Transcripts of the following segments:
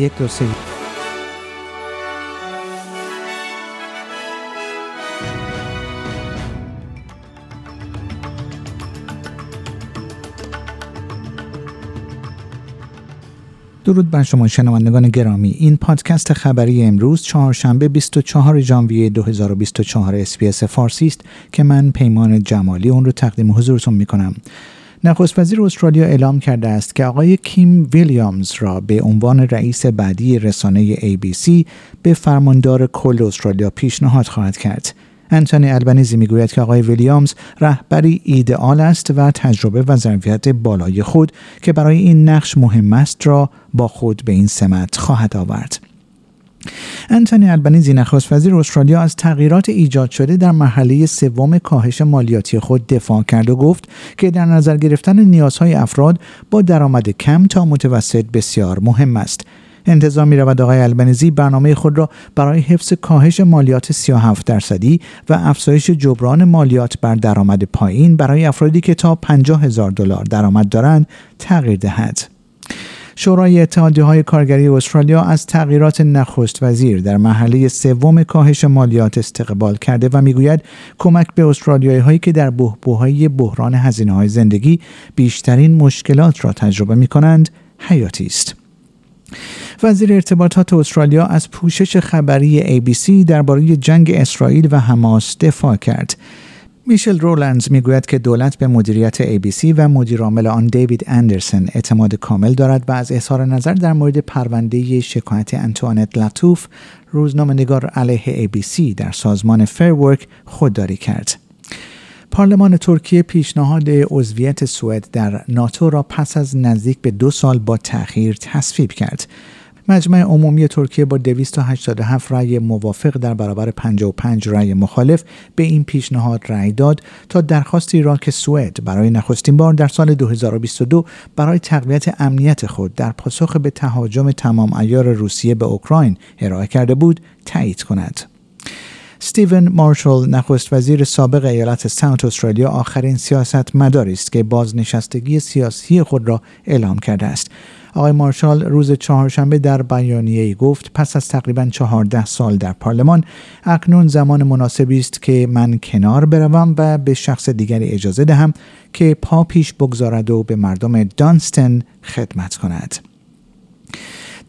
یک دو سه درود بر شما شنوندگان گرامی. این پادکست خبری امروز چهارشنبه 24 ژانویه 2024 اسپیس فارسی است که من پیمان جمالی اون رو تقدیم حضورتون می کنم نخست وزیر استرالیا اعلام کرده است که آقای کیم ویلیامز را به عنوان رئیس بعدی رسانه ABC به فرماندار کل استرالیا پیشنهاد خواهد کرد. انتونی البنیزی می‌گوید که آقای ویلیامز رهبری ایدئال است و تجربه و ظرفیت بالای خود که برای این نقش مهم است را با خود به این سمت خواهد آورد. انتونی البنیزی نخست وزیر استرالیا از تغییرات ایجاد شده در مرحله سوم کاهش مالیاتی خود دفاع کرد و گفت که در نظر گرفتن نیازهای افراد با درآمد کم تا متوسط بسیار مهم است انتظار می رود آقای البنزی برنامه خود را برای حفظ کاهش مالیات 37 درصدی و افزایش جبران مالیات بر درآمد پایین برای افرادی که تا 50 هزار دلار درآمد دارند تغییر دهد. شورای اتحادیه های کارگری استرالیا از تغییرات نخست وزیر در محله سوم کاهش مالیات استقبال کرده و می‌گوید کمک به استرالیایی هایی که در بحبوهای بحران هزینه های زندگی بیشترین مشکلات را تجربه می کنند حیاتی است. وزیر ارتباطات استرالیا از پوشش خبری ABC درباره جنگ اسرائیل و حماس دفاع کرد. میشل رولندز می‌گوید که دولت به مدیریت ABC و مدیرعامل آن دیوید اندرسن اعتماد کامل دارد و از اظهار نظر در مورد پرونده شکایت انتوانت لطوف روزنامه نگار علیه ABC در سازمان فرورک خودداری کرد. پارلمان ترکیه پیشنهاد عضویت سوئد در ناتو را پس از نزدیک به دو سال با تأخیر تصویب کرد. مجمع عمومی ترکیه با 287 رأی موافق در برابر 55 رأی مخالف به این پیشنهاد رأی داد تا درخواستی را که سوئد برای نخستین بار در سال 2022 برای تقویت امنیت خود در پاسخ به تهاجم تمام ایار روسیه به اوکراین ارائه کرده بود تایید کند. ستیون مارشال نخست وزیر سابق ایالت ساوت استرالیا آخرین سیاست مداری است که بازنشستگی سیاسی خود را اعلام کرده است آقای مارشال روز چهارشنبه در بیانیه ای گفت پس از تقریبا چهارده سال در پارلمان اکنون زمان مناسبی است که من کنار بروم و به شخص دیگری اجازه دهم که پا پیش بگذارد و به مردم دانستن خدمت کند.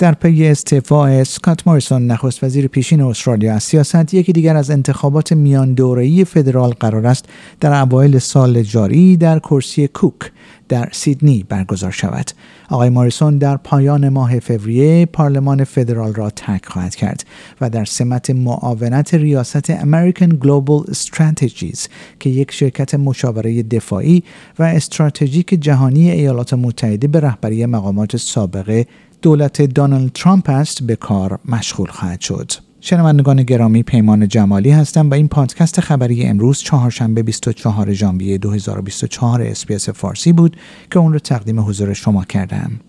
در پی استعفاء اسکات موریسون نخست وزیر پیشین استرالیا. از سیاست یکی دیگر از انتخابات میان دوره‌ای فدرال قرار است. در اوایل سال جاری در کرسی کوک در سیدنی برگزار شود. آقای ماریسون در پایان ماه فوریه پارلمان فدرال را ترک خواهد کرد و در سمت معاونت ریاست American Global Strategies که یک شرکت مشاوره دفاعی و استراتژیک جهانی ایالات متحده به رهبری مقامات سابقه دولت دونالد ترامپ است به کار مشغول خواهد شد. شنوندگان گرامی پیمان جمالی هستم و این پادکست خبری امروز چهارشنبه 24 ژانویه 2024 اسپیس فارسی بود که اون رو تقدیم حضور شما کردم.